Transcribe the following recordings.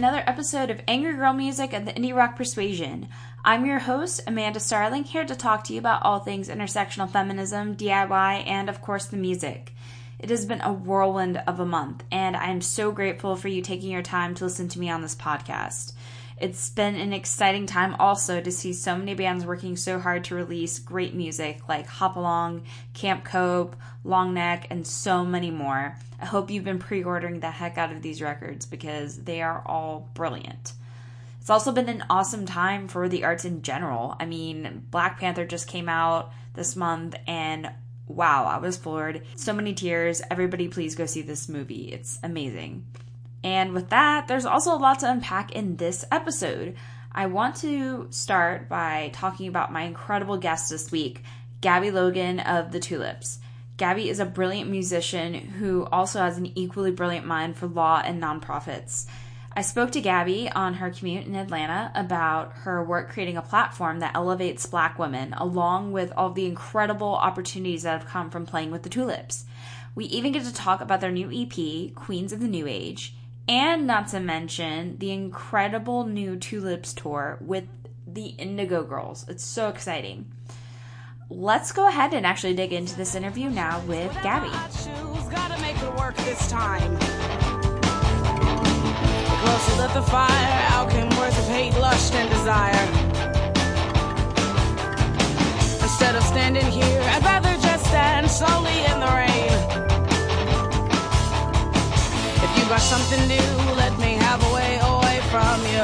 another episode of Angry Girl Music and the Indie Rock Persuasion. I'm your host, Amanda Starling, here to talk to you about all things intersectional feminism, DIY, and of course the music. It has been a whirlwind of a month, and I am so grateful for you taking your time to listen to me on this podcast. It's been an exciting time also to see so many bands working so hard to release great music like Hop Along, Camp Cope, Long Neck, and so many more. I hope you've been pre ordering the heck out of these records because they are all brilliant. It's also been an awesome time for the arts in general. I mean, Black Panther just came out this month, and wow, I was floored. So many tears. Everybody, please go see this movie. It's amazing. And with that, there's also a lot to unpack in this episode. I want to start by talking about my incredible guest this week, Gabby Logan of The Tulips. Gabby is a brilliant musician who also has an equally brilliant mind for law and nonprofits. I spoke to Gabby on her commute in Atlanta about her work creating a platform that elevates black women, along with all the incredible opportunities that have come from playing with the Tulips. We even get to talk about their new EP, Queens of the New Age, and not to mention the incredible new Tulips tour with the Indigo Girls. It's so exciting. Let's go ahead and actually dig into this interview now with Gabby. Instead of standing here, I'd rather just stand slowly in the rain. Got something new, let me have a way away from you.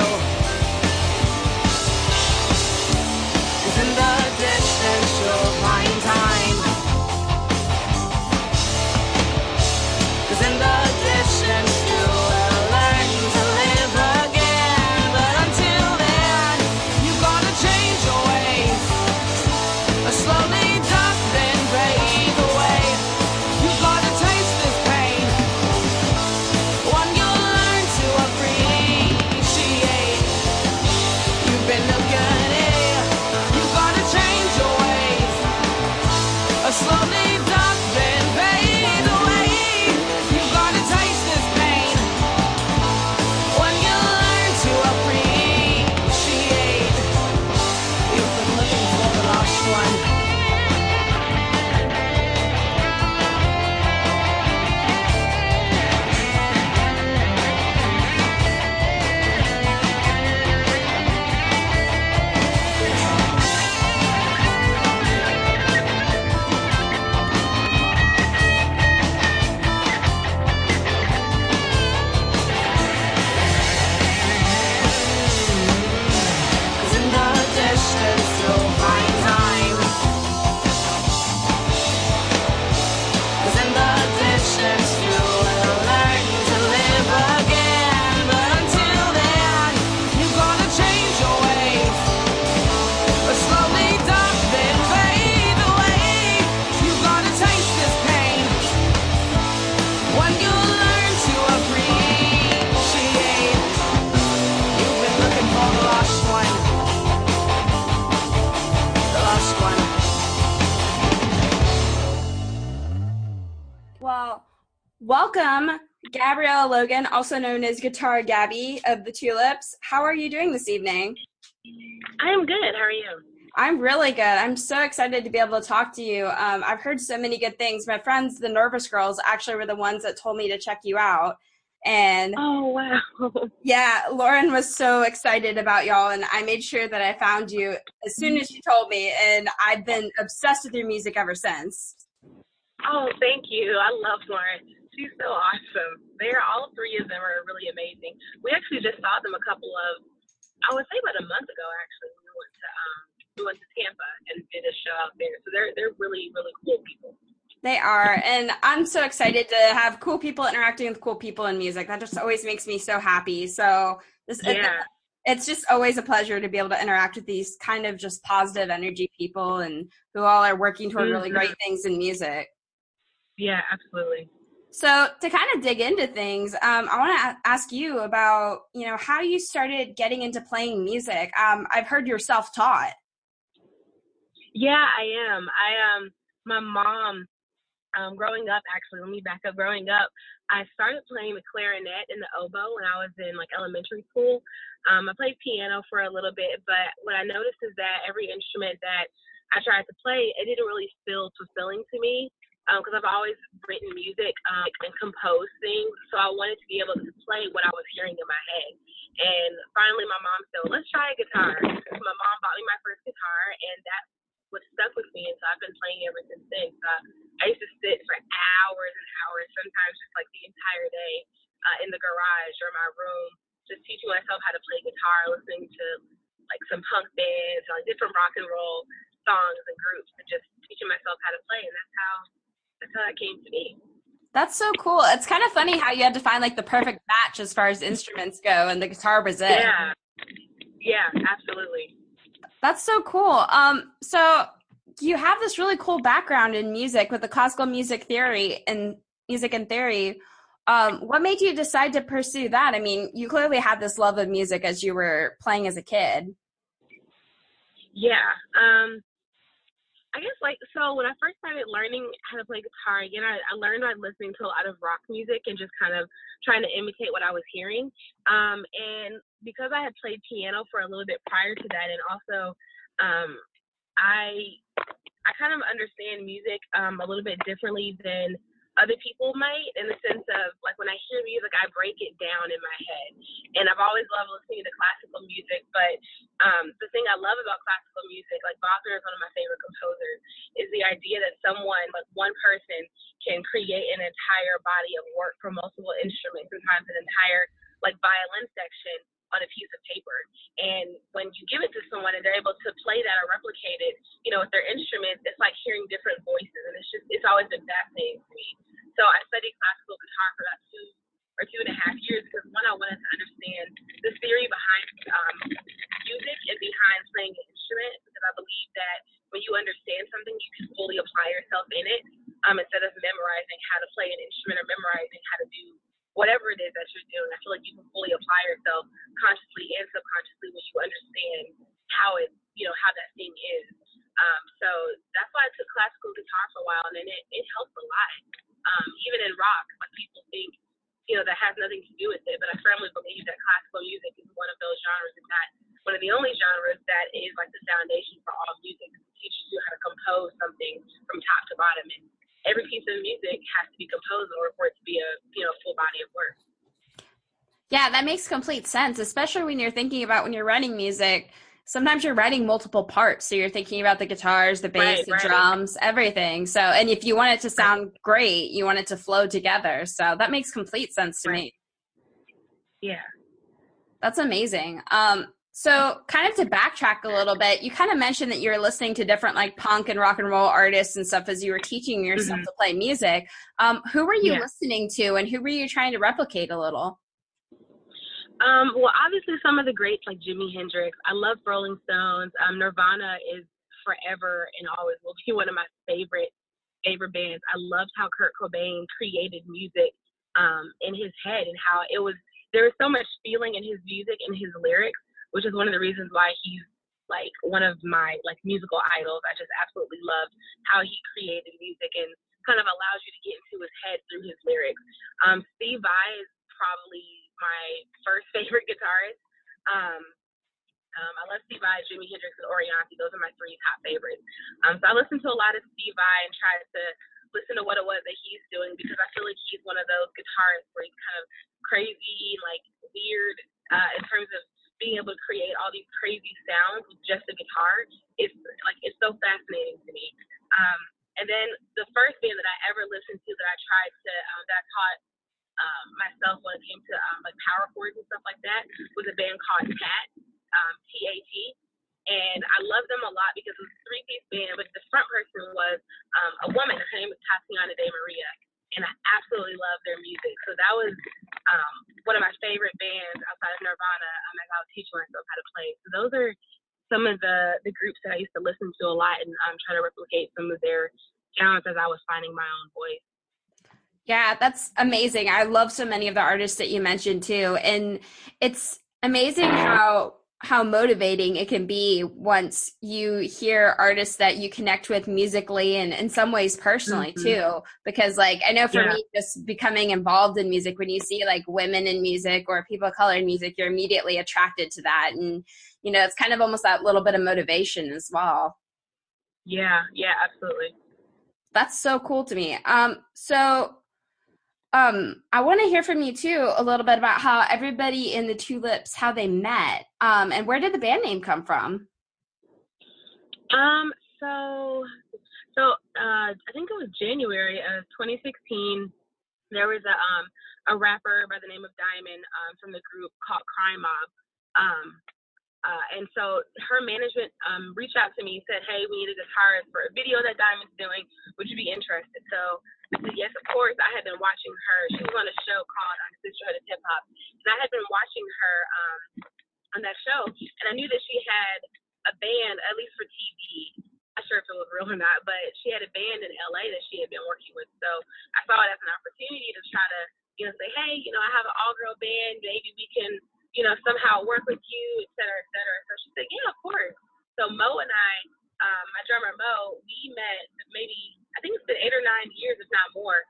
Welcome, Gabriella Logan, also known as Guitar Gabby of the Tulips. How are you doing this evening? I am good. How are you? I'm really good. I'm so excited to be able to talk to you. Um, I've heard so many good things. My friends, the Nervous Girls, actually were the ones that told me to check you out. And Oh wow. yeah, Lauren was so excited about y'all, and I made sure that I found you as soon as she told me, and I've been obsessed with your music ever since. Oh, thank you. I love Lauren. She's so awesome. They're all three of them are really amazing. We actually just saw them a couple of I would say about a month ago actually. We went to um we went to Tampa and did a show out there. So they're they're really, really cool people. They are, and I'm so excited to have cool people interacting with cool people in music. That just always makes me so happy. So this, it- Yeah. it's just always a pleasure to be able to interact with these kind of just positive energy people and who all are working toward really Mhm. great things in music. Yeah, absolutely. So to kind of dig into things, um, I want to ask you about you know how you started getting into playing music. Um, I've heard you're self-taught. Yeah, I am. I um my mom um growing up actually, let me back up. Growing up, I started playing the clarinet and the oboe when I was in like elementary school. Um I played piano for a little bit, but what I noticed is that every instrument that I tried to play, it didn't really feel fulfilling to me. Because I've always written music um, and composed things, so I wanted to be able to play what I was hearing in my head. And finally, my mom said, "Let's try a guitar." So my mom bought me my first guitar, and that what stuck with me, and so I've been playing ever since then. So I used to sit for hours and hours, sometimes just like the entire day, uh, in the garage or my room, just teaching myself how to play guitar, listening to like some punk bands, like different rock and roll songs and groups, and just teaching myself how to play. And that's how that's how that came to be. That's so cool. It's kind of funny how you had to find like the perfect match as far as instruments go, and the guitar was it. Yeah, yeah, absolutely. That's so cool. Um, so you have this really cool background in music with the classical music theory and music and theory. Um, what made you decide to pursue that? I mean, you clearly had this love of music as you were playing as a kid. Yeah. Um, I guess like so when I first started learning how to play guitar again, I, I learned by listening to a lot of rock music and just kind of trying to imitate what I was hearing. Um, and because I had played piano for a little bit prior to that, and also um, I I kind of understand music um, a little bit differently than other people might in the sense of like when I hear music, I break it down in my head. And I've always loved listening to classical music, but um, the thing I love about classical music, like Wagner is one of my favorite composers, is the idea that someone, like one person, can create an entire body of work for multiple instruments, sometimes an entire like violin section on a piece of paper. And when you give it to someone and they're able to play that or replicate it, you know, with their instruments, it's like hearing different voices. And it's just, it's always been fascinating to me. So I studied classical guitar for about two or two and a half years because one, I wanted to understand the theory behind um, music and behind playing an instrument because I believe that when you understand something, you can fully apply yourself in it um, instead of memorizing how to play an instrument or memorizing how to do whatever it is that you're doing. I feel like you can fully apply yourself consciously and subconsciously when you understand how it, you know, how that thing is. Um, so that's why I took classical guitar for a while, and then it, it helps a lot. Um, even in rock, like people think, you know, that has nothing to do with it, but I firmly believe that classical music is one of those genres, if not one of the only genres that is like the foundation for all music. It teaches you how to compose something from top to bottom, and every piece of music has to be composed in order for it to be a you know full body of work. Yeah, that makes complete sense, especially when you're thinking about when you're writing music. Sometimes you're writing multiple parts, so you're thinking about the guitars, the bass, Right, the right. drums, everything. So, and if you want it to sound great, you want it to flow together. So that makes complete sense to me. Yeah. That's amazing. Um, so kind of to backtrack a little bit, you kind of mentioned that you were listening to different like punk and rock and roll artists and stuff as you were teaching yourself Mhm. to play music. Um, who were you Yeah. listening to and who were you trying to replicate a little? Um, well, obviously some of the greats like Jimi Hendrix. I love Rolling Stones. Um, Nirvana is forever and always will be one of my favorite favorite bands. I loved how Kurt Cobain created music um, in his head and how it was there was so much feeling in his music and his lyrics, which is one of the reasons why he's like one of my like musical idols. I just absolutely loved how he created music and kind of allows you to get into his head through his lyrics. Um, Steve Vai is probably my first favorite guitarist. Um, um, I love Steve Vai, Jimi Hendrix, and Orianthi. Those are my three top favorites. Um, so I listened to a lot of Steve Vai and tried to listen to what it was that he's doing because I feel like he's one of those guitarists where he's kind of crazy, like weird uh, in terms of being able to create all these crazy sounds with just a guitar. It's like it's so fascinating to me. Um, and then the first band that I ever listened to that I tried to um, that I taught um, myself when it came to um, like power chords and stuff like that was a band called Tat, um, T-A-T. And I loved them a lot because it was a three-piece band, but the front person was um, a woman. Her name was Tatiana De Maria, and I absolutely love their music. So that was um, one of my favorite bands outside of Nirvana um, as I was teaching myself how to play. So those are some of the the groups that I used to listen to a lot and um, try to replicate some of their sounds as I was finding my own voice. Yeah, that's amazing. I love so many of the artists that you mentioned too. And it's amazing how how motivating it can be once you hear artists that you connect with musically and in some ways personally Mhm. too because like i know for Yeah. me just becoming involved in music when you see like women in music or people of color in music you're immediately attracted to that and you know it's kind of almost that little bit of motivation as well Yeah, yeah, absolutely. that's so cool to me um so um i want to hear from you too a little bit about how everybody in the tulips how they met um and where did the band name come from Um, so, so uh, I think it was January of 2016. There was a um a rapper by the name of Diamond um, from the group called Crime Mob. Um, uh, and so her management um, reached out to me, said, "Hey, we need a guitarist for a video that Diamond's doing. Would you be interested?" So "Yes, of course." I had been watching her. She was on a show called um, Sisterhood of Hip Hop, and I had been watching her um, on that show, and I knew that she had a band, at least for TV. Not sure if it was real or not, but she had a band in LA that she had been working with. So I saw it as an opportunity to try to, you know, say, hey, you know, I have an all girl band. Maybe we can, you know, somehow work with you, et cetera, et cetera. So she said, yeah, of course. So Mo and I, um, my drummer Mo, we met maybe, I think it's been eight or nine years, if not more,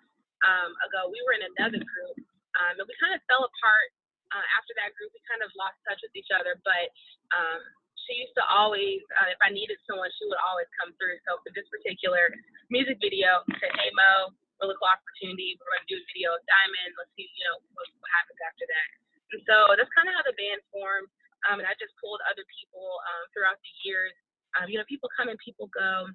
um, ago. We were in another group, um, and we kind of fell apart uh, after that group. We kind of lost touch with each other, but um, she used to always, uh, if I needed someone, she would always come through. So for this particular music video, I said, hey Mo, really cool opportunity. We're going to do a video with Diamond. Let's see, you know, what, what happens after that. And so that's kind of how the band formed. Um, and I just pulled other people um, throughout the years. Um, you know, people come and people go.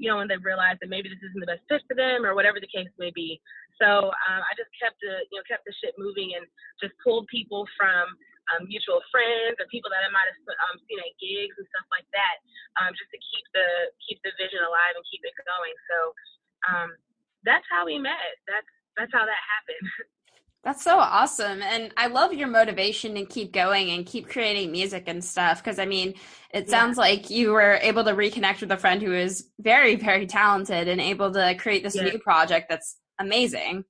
You know, when they realize that maybe this isn't the best fit for them, or whatever the case may be. So um, I just kept the, you know, kept the shit moving and just pulled people from um, mutual friends or people that I might have um, seen at gigs and stuff like that, um, just to keep the keep the vision alive and keep it going. So um, that's how we met. That's that's how that happened. That's so awesome. And I love your motivation to keep going and keep creating music and stuff. Cause I mean, it Yeah. sounds like you were able to reconnect with a friend who is very, very talented and able to create this Yeah. new project that's amazing.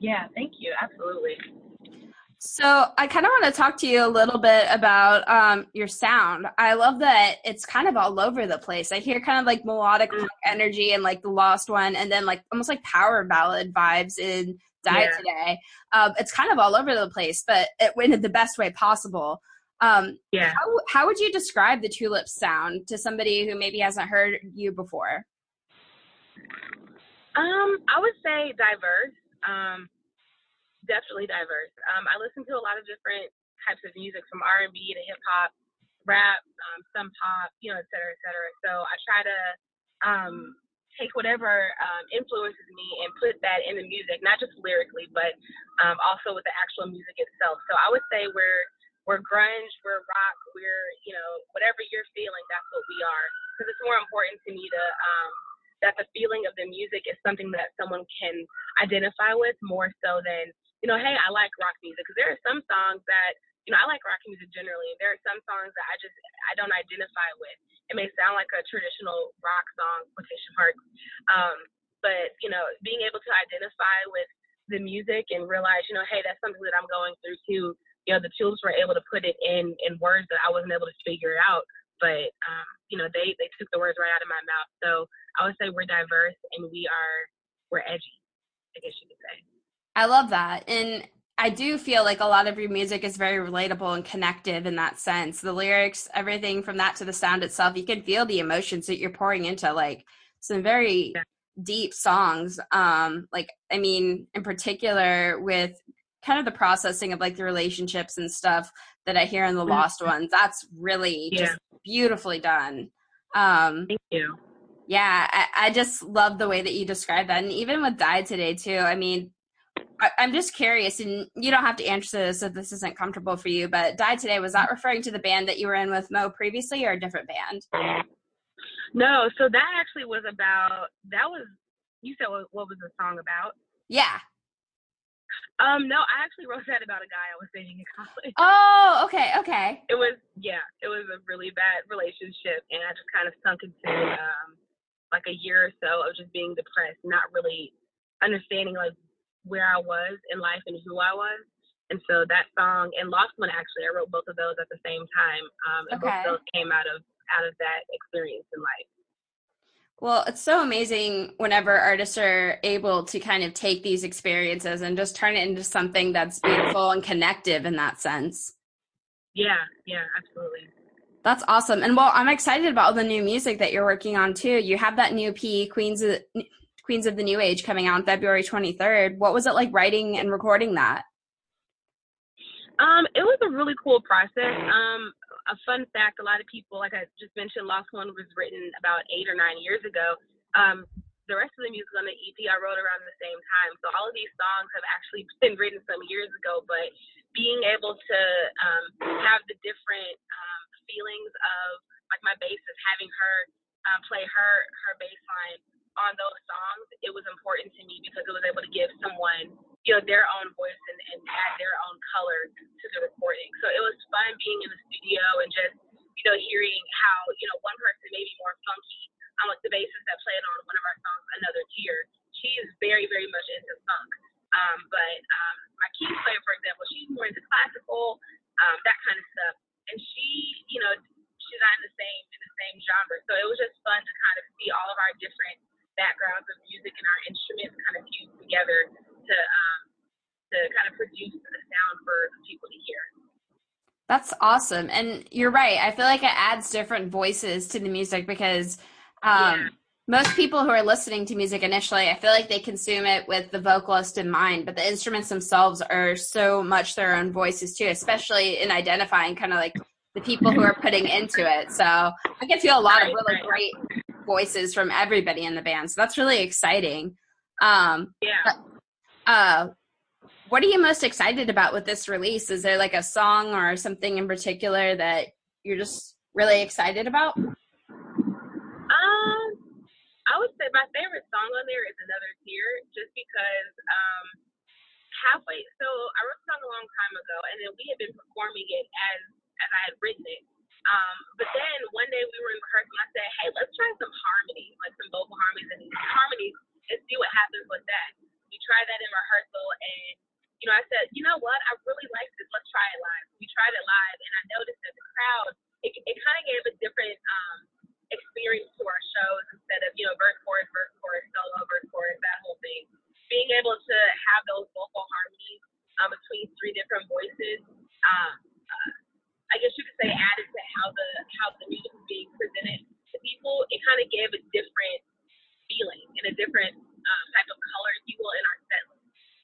Yeah, thank you. Absolutely. So I kind of want to talk to you a little bit about um, your sound. I love that it's kind of all over the place. I hear kind of like melodic Mm. punk energy and like the Lost One, and then like almost like power ballad vibes in Die Yeah. Today. Um, it's kind of all over the place, but it went in the best way possible. Um, Yeah. how how would you describe the Tulip sound to somebody who maybe hasn't heard you before? Um, I would say diverse. Um, definitely diverse. Um, I listen to a lot of different types of music, from R and B to hip hop, rap, um, some pop, you know, et cetera, et cetera. So I try to um, take whatever um, influences me and put that in the music, not just lyrically, but um, also with the actual music itself. So I would say we're we're grunge, we're rock, we're you know whatever you're feeling, that's what we are. Because it's more important to me to um, that the feeling of the music is something that someone can identify with more so than you know, hey, I like rock music. Because there are some songs that you know I like rock music generally, and there are some songs that I just I don't identify with. It may sound like a traditional rock song, quotation marks, um, but you know, being able to identify with the music and realize, you know, hey, that's something that I'm going through too. You know, the Tulips were able to put it in in words that I wasn't able to figure out, but um, you know, they they took the words right out of my mouth. So I would say we're diverse and we are we're edgy. I guess you could say. I love that. And I do feel like a lot of your music is very relatable and connective in that sense. The lyrics, everything from that to the sound itself, you can feel the emotions that you're pouring into like some very Yeah. deep songs. Um, like I mean, in particular with kind of the processing of like the relationships and stuff that I hear in the. Lost Ones. That's really Yeah. just beautifully done. Um, Thank you. yeah, I, I just love the way that you describe that, and even with "Die Today" too. I mean, I'm just curious, and you don't have to answer this if this isn't comfortable for you. But "Die Today" was that referring to the band that you were in with Mo previously, or a different band? No, so that actually was about that was you said what, what was the song about? Yeah. Um, no, I actually wrote that about a guy I was dating in college. Oh, okay, okay. It was yeah, it was a really bad relationship, and I just kind of sunk into um like a year or so of just being depressed, not really understanding like where I was in life and who I was. And so that song and Lost One actually, I wrote both of those at the same time, um, and both Okay. of those came out of out of that experience in life. Well, it's so amazing whenever artists are able to kind of take these experiences and just turn it into something that's beautiful and connective in that sense. Yeah, yeah, absolutely. That's awesome. And well, I'm excited about all the new music that you're working on too. You have that new EP, Queens of Queens of the New Age coming out February 23rd. What was it like writing and recording that? Um, it was a really cool process. Um, a fun fact: a lot of people, like I just mentioned, Lost One was written about eight or nine years ago. Um, the rest of the music on the EP I wrote around the same time. So all of these songs have actually been written some years ago. But being able to um, have the different um, feelings of like my bassist having her um, play her her bass line on those songs, it was important to me because it was able to give someone you know their own voice and, and add their own color to the recording. So it was fun being in the studio and just you know hearing how you know one person may be more funky. Um, like the bassist that played on one of our songs, Another Tear, she is very very much into funk. Um, but um, my keys player, for example, she's more into classical, um, that kind of stuff. And she, you know, she's not in the same in the same genre. So it was just fun to kind of see all of our different backgrounds of music and our instruments kind of fused together to um, to kind of produce a sound for people to hear. That's awesome. And you're right. I feel like it adds different voices to the music because um, Yeah. most people who are listening to music initially, I feel like they consume it with the vocalist in mind, but the instruments themselves are so much their own voices too, especially in identifying kind of like the people who are putting into it. So I can feel a lot of really right. great voices from everybody in the band. So that's really exciting. Um, Yeah. uh, what are you most excited about with this release? Is there like a song or something in particular that you're just really excited about? Um, I would say my favorite song on there is Another Tear, just because um, halfway. So I wrote the song a long time ago, and then we had been performing it as as I had written it. Um, but then one day we were in rehearsal, and I said, "Hey, let's try some harmony, like some vocal harmonies and harmonies, and see what happens with that." We tried that in rehearsal, and you know, I said, "You know what? I really like this. Let's try it live." We tried it live, and I noticed that the crowd, it, it kind of gave a different um, experience to our shows instead of you know verse chorus, verse chorus, solo, verse chorus, that whole thing. Being able to have those vocal harmonies um, between three different voices. Um, uh, I guess you could say added to how the how the music was being presented to people. It kind of gave a different feeling and a different um, type of color, if you will, in our set.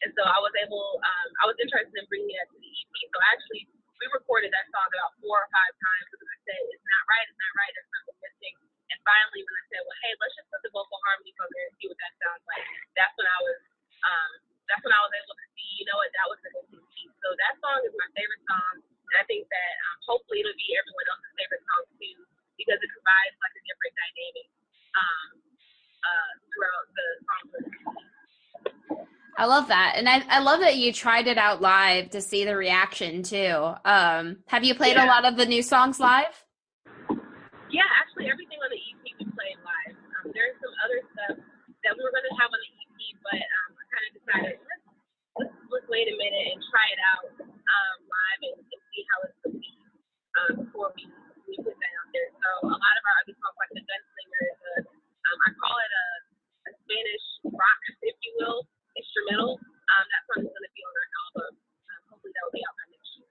And so I was able, um, I was interested in bringing that to the EP. So actually, we recorded that song about four or five times because I said it's not right, it's not right, there's something missing. And finally, when I said, well, hey, let's just put the vocal harmonies on there and see what that sounds like. That's when I was, um, that's when I was able to see, you know what, that was the missing piece. So that song is my favorite song. And I think that um, hopefully it'll be everyone else's favorite song too, because it provides like a different dynamic um, uh, throughout the song. I love that. And I, I love that you tried it out live to see the reaction too. Um, have you played a lot of the new songs live? Yeah, actually, everything on the EP we played live. Um, there's some other stuff that we were going to have on the EP, but um, I kind of decided let's, let's let's wait a minute and try it out um, live and, and see how it's going to be um, before we, we put that out there. So a lot of our other songs, like the Gunslinger, is a, um, I call it a, a Spanish rock, if you will, instrumental. Um, that song is going to be on our album. Um, hopefully that will be out by next year.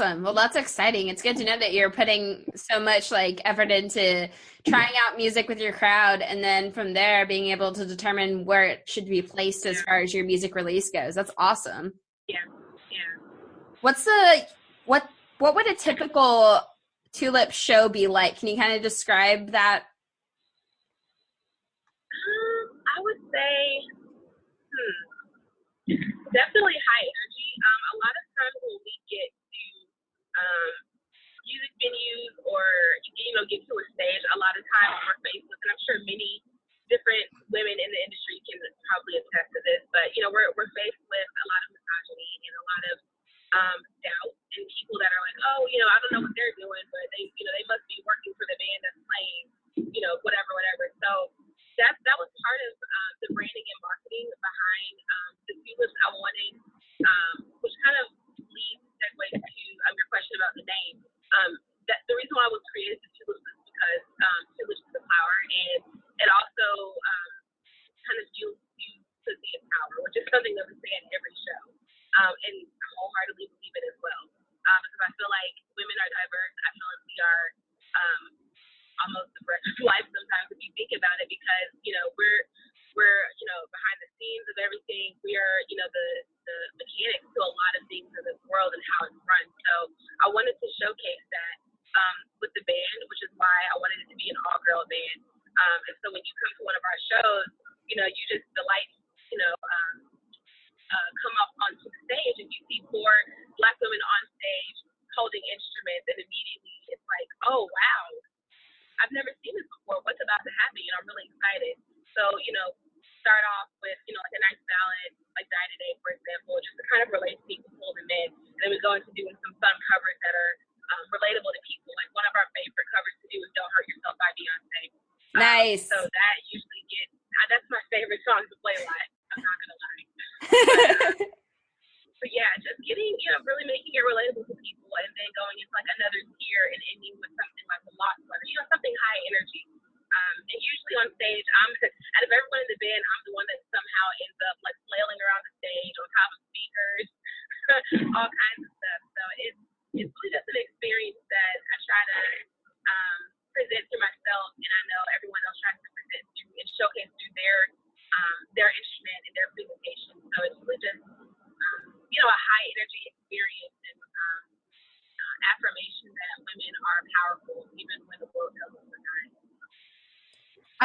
Awesome. Well, that's exciting. It's good to know that you're putting so much like effort into trying out music with your crowd and then from there being able to determine where it should be placed as far as your music release goes. That's awesome. Yeah, yeah. What's the what what would a typical tulip show be like? Can you kind of describe that? Um, I would say, hmm, definitely high energy. Um, a lot of times when we get to um, music venues or you know get to a stage, a lot of times we're faced with, and I'm sure many different women in the industry can probably attest to this, but you know we're we're faced with a lot of misogyny and a lot of um, doubt and people that are like, oh, you know, I don't know what they're doing, but they, you know, they must be working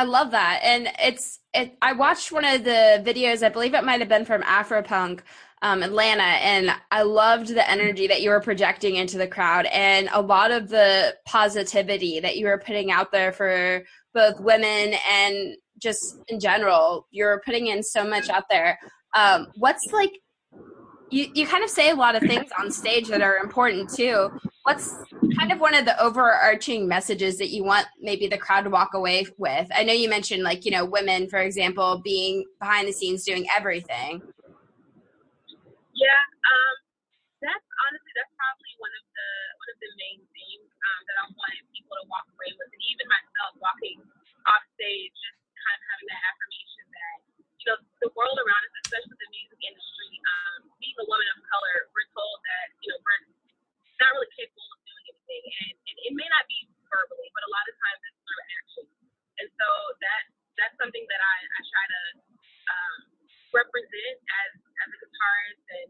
love that. And it's it I watched one of the videos, I believe it might have been from Afropunk um, Atlanta, and I loved the energy that you were projecting into the crowd and a lot of the positivity that you were putting out there for both women and just in general. You're putting in so much out there. Um, what's like you, you kind of say a lot of things on stage that are important too. What's kind of one of the overarching messages that you want maybe the crowd to walk away with? I know you mentioned like, you know, women, for example, being behind the scenes doing everything. Yeah, um, that's honestly that's probably one of the one of the main themes um, that I wanted people to walk away with, and even myself walking off stage, just kind of having that affirmation that you know the world around us, especially the music industry, um, being a woman of color, we're told that you know we're not really capable of doing anything, and, and it may not be verbally, but a lot of times it's through action, and so that that's something that I, I try to um, represent as as a guitarist and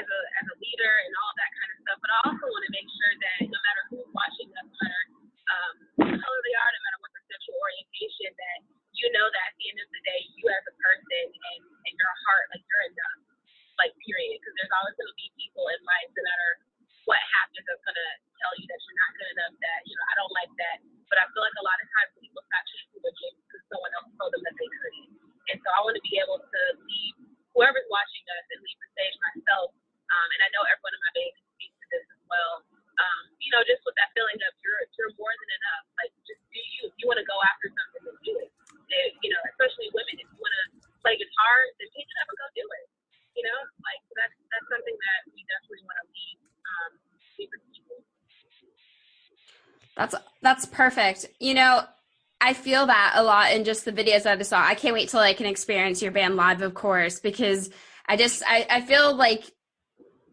as a as a leader and all that kind of stuff. But I also want to make sure that no matter who's watching us, no matter um, what color they are, no matter what their sexual orientation, that you know that at the end of the day, you as a person and, and your heart, like you're enough, like period. Because there's always going to be people in life, no matter what happens, that's going to tell you that you're not good enough. That you know, I don't like that. But I feel like a lot of times people stop chasing their dreams because someone else told them that they couldn't. And so I want to be able to leave whoever's watching us and leave the stage myself. Um, and I know everyone in my band can speak to this as well. Um, you know, just with that feeling of you're you're more than enough. Like just do you. If you want to go after something, then do it. And, you know, especially women, if you want to play guitar, then pick it up and go do it. You know, like that's that's something that we definitely want to leave um, leave with people. That's that's perfect. You know, I feel that a lot in just the videos that I saw. I can't wait till I can experience your band live, of course, because I just I, I feel like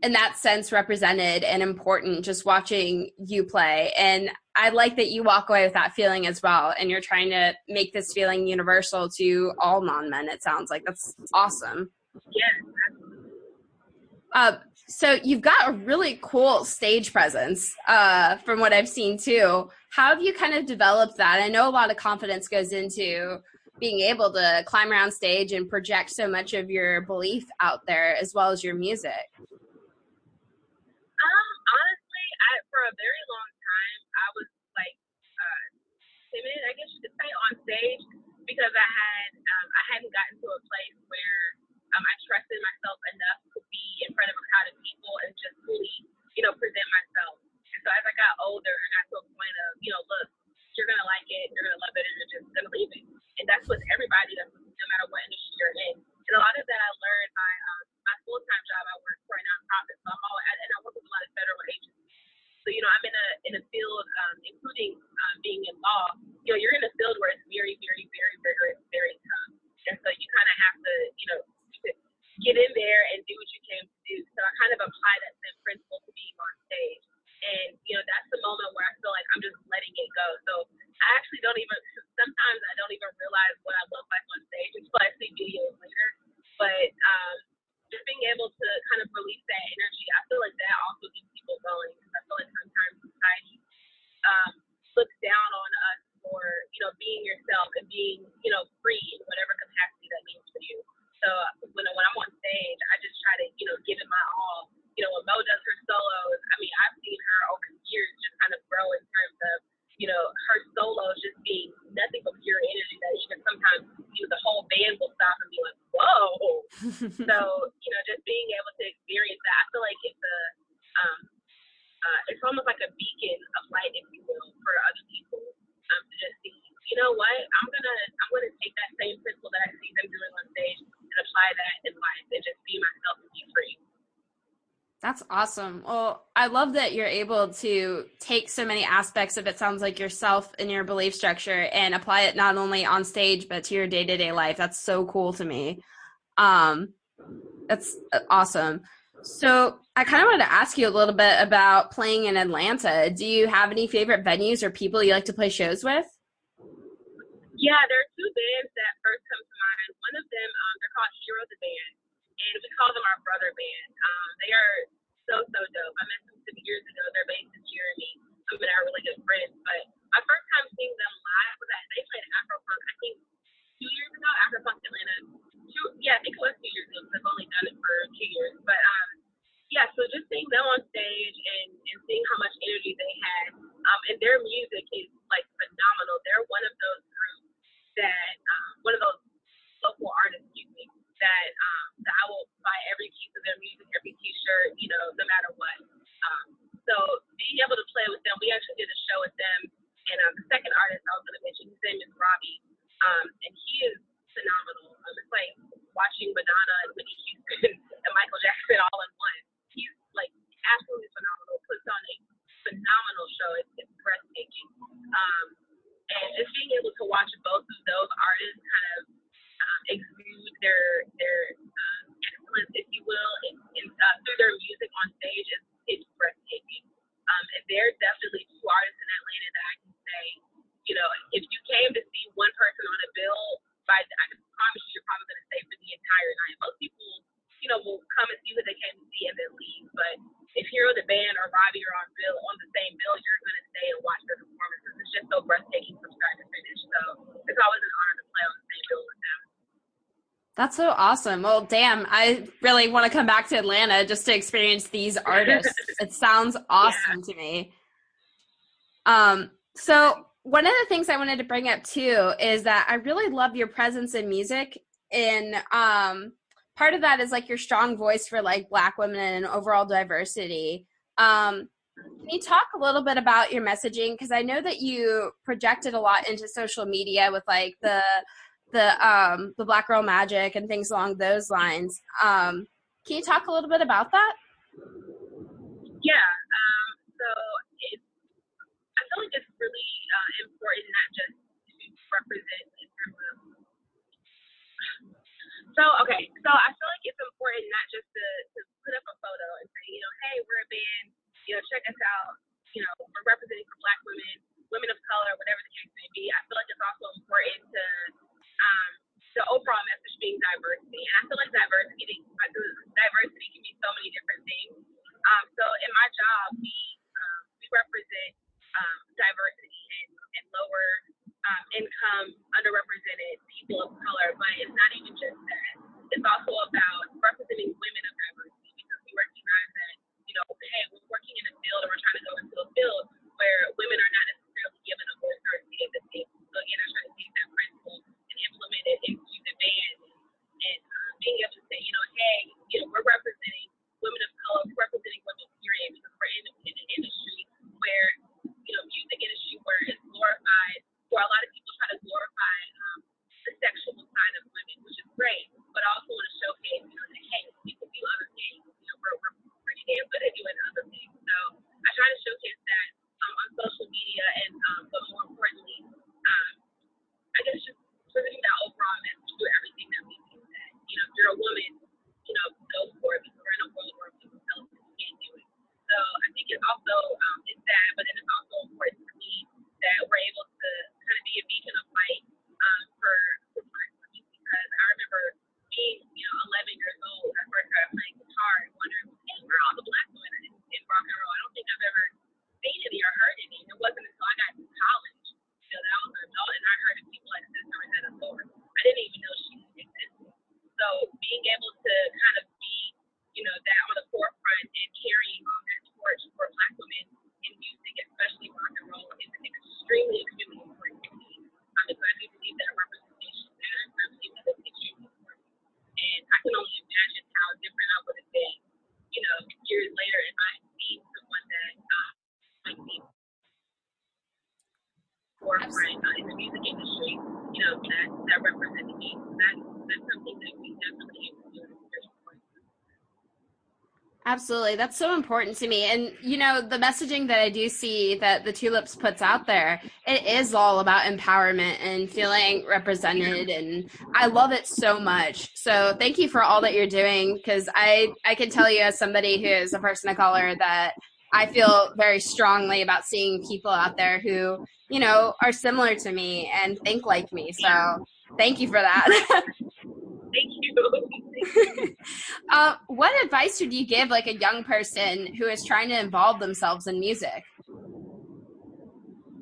in that sense represented and important just watching you play. And i like that you walk away with that feeling as well and you're trying to make this feeling universal to all non-men it sounds like. That's awesome. Yes, uh, so you've got a really cool stage presence uh, from what i've seen too how have you kind of developed that? I know a lot of confidence goes into being able to climb around stage and project so much of your belief out there as well as your music. Um, honestly, I for a very long time I was like uh, timid, I guess you could say, on stage because I had um, I hadn't gotten to a place where um, I trusted myself enough to be in front of a crowd of people and just fully, you know, present myself. And so as I got older, I got to a point of, you know, look, you're gonna like it, you're gonna love it, and you're just gonna leave it. And that's with everybody. That's with, no matter what industry you're in. And a lot of that I learned by um, my full time job. I work for a nonprofit, so I'm always, and I work with a lot of federal agencies. So you know, I'm in a in a field, um, including um, being in law. You know, you're in a field where it's very, very, very rigorous, very tough, and so you kind of have to, you know, get in there and do what you came to do. So I kind of apply that same principle to being on stage, and you know, that's the moment where I feel like I'm just letting it go. So I actually don't even. Sometimes I don't even realize what I look like on stage until I see videos later. But um, just being able to kind of release that energy, I feel like that also gets people going. Because I feel like sometimes society um, looks down on us for you know being yourself and being you know free in whatever capacity that means for you. So when when I'm on stage, I just try to you know give it my all. You know when Mo does her solos, I mean I've seen her over the years just kind of grow in terms of you know her solos just being nothing but pure energy that even sometimes you know, the whole band will stop and be like, whoa. So, you know, just being able to experience that, I feel like it's a, um, uh, it's almost like a beacon of light, if you will, for other people um, to just see. You know what? I'm gonna, I'm gonna take that same principle that I see them doing on stage and apply that in life and just be myself and be free. That's awesome. Well, I love that you're able to take so many aspects of it sounds like yourself and your belief structure and apply it not only on stage but to your day-to-day life. That's so cool to me. Um that's uh, awesome. So, I kind of wanted to ask you a little bit about playing in Atlanta. Do you have any favorite venues or people you like to play shows with? Yeah, there are two bands that first come to mind. One of them, um, they're called Hero the Band, and we call them our brother band. Um, they are so so dope. I met them some years ago. They're based in Jeremy. I mean, are really good friends. But my first time seeing them live was at they played Afropunk. I think two years ago, Afropunk Atlanta. Two, yeah, I think it was two years ago. Because I've only done it for two years. But um, yeah, so just seeing them on stage and and seeing how much energy they had, um, and their music is like phenomenal. They're one of those groups that um, one of those local artists, excuse me, that um, that I will buy every piece of their music, every T-shirt, you know, no matter what. Um, so being able to play with them, we actually did a show with them, and um, the second artist I was going to mention, his name is Robbie, um, and he is phenomenal. Um, it's like watching Madonna and Whitney Houston and Michael Jackson all in one. He's like absolutely phenomenal. Puts on a phenomenal show. It's, it's breathtaking. Um, and just being able to watch both of those artists kind of um, exude their their um, excellence, if you will, in, in, uh, through their music on stage is it's breathtaking. Um, and there are definitely two artists in Atlanta that I can say, you know, if you came to see one person on a bill, by I can promise you, you're probably going to stay for the entire night. Most people, you know, will come and see who they came to see and then leave. But if Hero the band or Robbie are on bill on the same bill, you're going to stay and watch their performances. It's just so breathtaking from start to finish. So it's always an honor to play on the same bill with them. That's so awesome. Well, damn, I really want to come back to Atlanta just to experience these artists. it sounds awesome to me. Um, so one of the things I wanted to bring up too is that I really love your presence in music and um part of that is like your strong voice for like black women and overall diversity. Um can you talk a little bit about your messaging because I know that you projected a lot into social media with like the the um the black girl magic and things along those lines. Um can you talk a little bit about that? Yeah. Um, so it's, I feel like it's really uh, important not just to represent in terms of. So okay, so I feel like it's important not just to, to put up a photo and say, you know, hey, we're a band. You know, check us out. You know, we're representing for Black women, women of color, whatever the case may be. I feel like it's also important to um, the overall message being diversity, and I feel like diversity like, diversity can be so many different things. Um, so in my job, we um, we represent um, diversity and, and lower um, income, underrepresented people of color, but it's not even just that. It's also about representing women of Absolutely. That's so important to me. And, you know, the messaging that I do see that the Tulips puts out there, it is all about empowerment and feeling represented. And I love it so much. So thank you for all that you're doing because I, I can tell you as somebody who is a person of color that I feel very strongly about seeing people out there who, you know, are similar to me and think like me. So thank you for that. Uh, what advice would you give like a young person who is trying to involve themselves in music?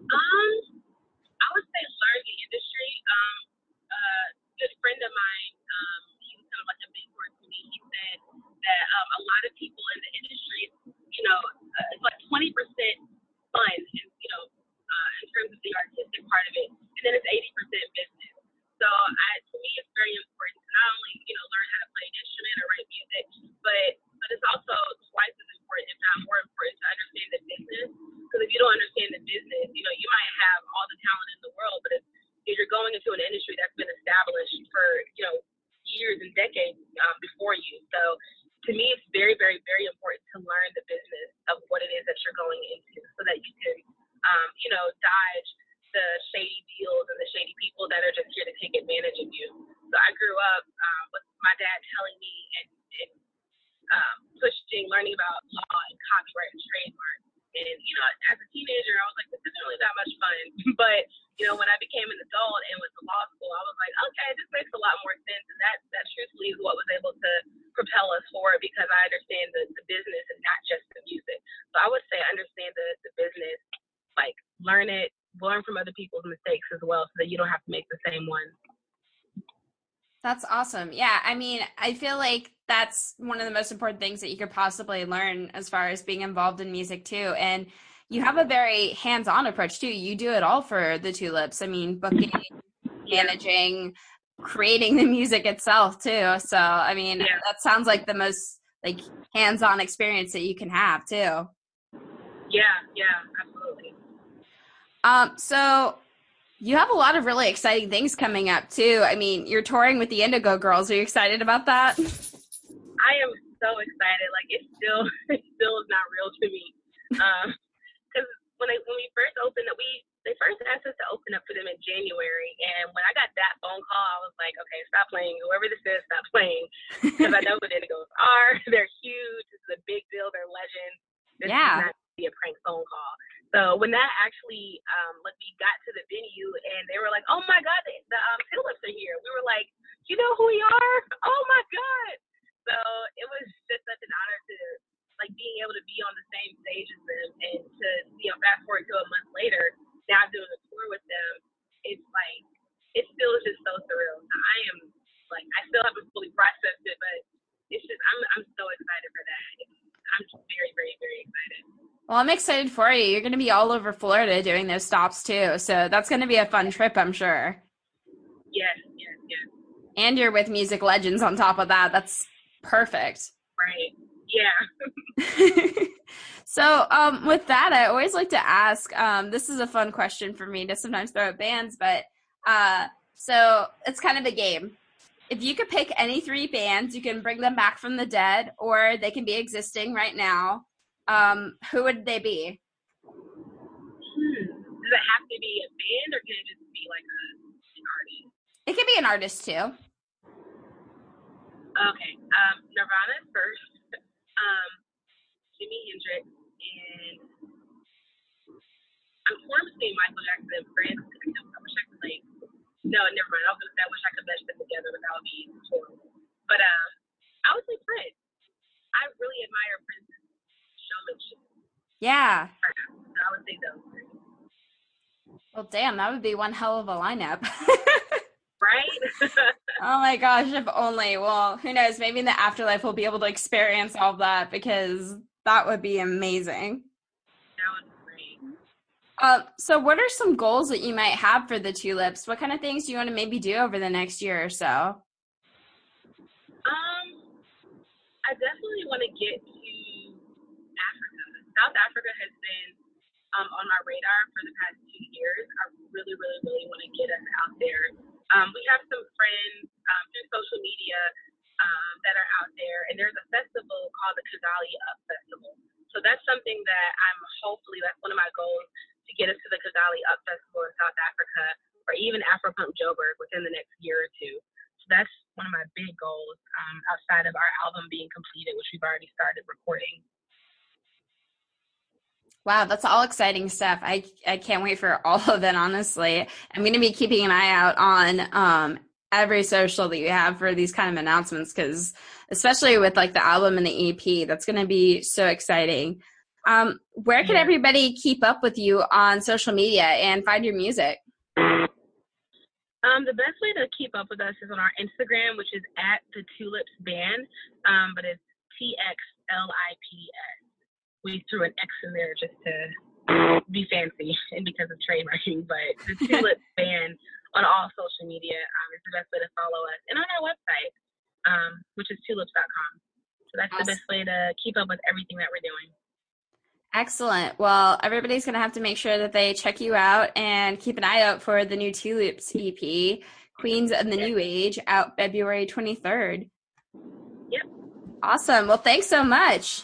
Um, I would say learn the industry. Um, a good friend of mine, um, he was kind of like a mentor to me. He said that um, a lot of people in the industry, you know, uh, it's like 20% fun, and, you know, uh, in terms of the artistic part of it, and then it's 80% business. So I, to me, it's very important to not only, you know, learn how to play an instrument or write music, but but it's also twice as important, if not more important, to understand the business. Because if you don't understand the business, you know, you might have all the talent in the world, but if, if you're going into an industry that's been established for, you know, years and decades um, before you. So to me, it's very, very, very important to learn the business of what it is that you're going into so that you can, um, you know, dodge the shady deals and the shady people that are just take advantage of you. So I grew up um, with my dad telling me and, and um, pushing, learning about law and copyright and trademark. And, you know, as a teenager, I was like, this isn't really that much fun. but, you know, when I became an adult and went to law school, I was like, okay, this makes a lot more sense. And that, that truthfully is what was able to propel us forward because I understand the, the business and not just the music. So I would say understand the, the business, like learn it, learn from other people's mistakes as well so that you don't have to make the same ones. That's awesome. Yeah, I mean, I feel like that's one of the most important things that you could possibly learn as far as being involved in music too. And you have a very hands-on approach too. You do it all for the Tulips. I mean, booking, managing, creating the music itself too. So, I mean, Yeah. that sounds like the most like hands-on experience that you can have too. Yeah, yeah, absolutely. Um, so you have a lot of really exciting things coming up too. I mean, you're touring with the Indigo Girls. Are you excited about that? I am so excited. Like it still, it still is not real to me. Um, because when I when we first opened, we they first asked us to open up for them in January, and when I got that phone call, I was like, okay, stop playing. Whoever this is, stop playing. Because I know who the Indigos are. They're huge. This is a big deal. They're legends. So when that actually, um, like we got to the venue and they were like, oh my God, the, the um, are here. We were like, you know who we are? Oh my God. So it was just such an honor to like being able to be on the same stage as them and to, you know, fast forward to a month later, I'm excited for you. You're going to be all over Florida doing those stops too. So that's going to be a fun trip, I'm sure. Yes, yes, yes. And you're with music legends on top of that. That's perfect. Right. Yeah. so, um, with that, I always like to ask. Um, this is a fun question for me to sometimes throw at bands, but uh, so it's kind of a game. If you could pick any three bands, you can bring them back from the dead, or they can be existing right now. Um, who would they be? Hmm. Does it have to be a band or can it just be like a, an artist? It could be an artist too. Okay. Um, Nirvana first. Um, Jimi Hendrix and I'm torn between Michael Jackson and Prince. I wish I could like. No, never mind. I was gonna say I wish I could mesh them together, but that would be horrible. But um, I would say Prince. I really admire Prince's Yeah. I would say those three. Well, damn, that would be one hell of a lineup. Right? oh my gosh, if only. Well, who knows? Maybe in the afterlife we'll be able to experience all of that because that would be amazing. that was great. Uh, so, what are some goals that you might have for the tulips? What kind of things do you want to maybe do over the next year or so? Um, I definitely want to get to. South Africa has been um, on my radar for the past two years. I really, really, really want to get us out there. Um, we have some friends um, through social media um, that are out there, and there's a festival called the Kazali Up Festival. So that's something that I'm hopefully that's one of my goals to get us to the Kazali Up Festival in South Africa, or even Afropunk Joburg within the next year or two. So that's one of my big goals um, outside of our album being completed, which we've already started recording. Wow, that's all exciting stuff. I I can't wait for all of it. Honestly, I'm going to be keeping an eye out on um, every social that you have for these kind of announcements because, especially with like the album and the EP, that's going to be so exciting. Um, where can everybody keep up with you on social media and find your music? Um, the best way to keep up with us is on our Instagram, which is at the Tulips Band, um, but it's T X L I P S. We threw an X in there just to be fancy and because of trademarking, but the Tulips Band on all social media um, is the best way to follow us, and on our website, um, which is tulips.com. So that's the best way to keep up with everything that we're doing. Excellent. Well, everybody's going to have to make sure that they check you out and keep an eye out for the new Tulips EP, Queens of the New Age, out February 23rd. Yep. Awesome. Well, thanks so much.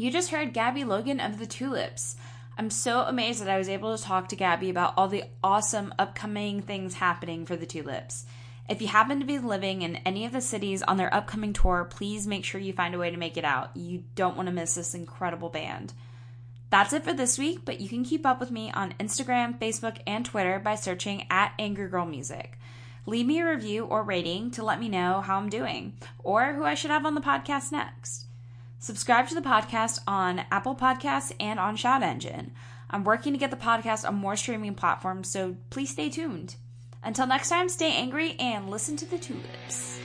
You just heard Gabby Logan of the Tulips. I'm so amazed that I was able to talk to Gabby about all the awesome upcoming things happening for the Tulips. If you happen to be living in any of the cities on their upcoming tour, please make sure you find a way to make it out. You don't want to miss this incredible band. That's it for this week, but you can keep up with me on Instagram, Facebook, and Twitter by searching at Angry Girl Music. Leave me a review or rating to let me know how I'm doing or who I should have on the podcast next. Subscribe to the podcast on Apple Podcasts and on ShoutEngine. I'm working to get the podcast on more streaming platforms, so please stay tuned. Until next time, stay angry and listen to the tulips.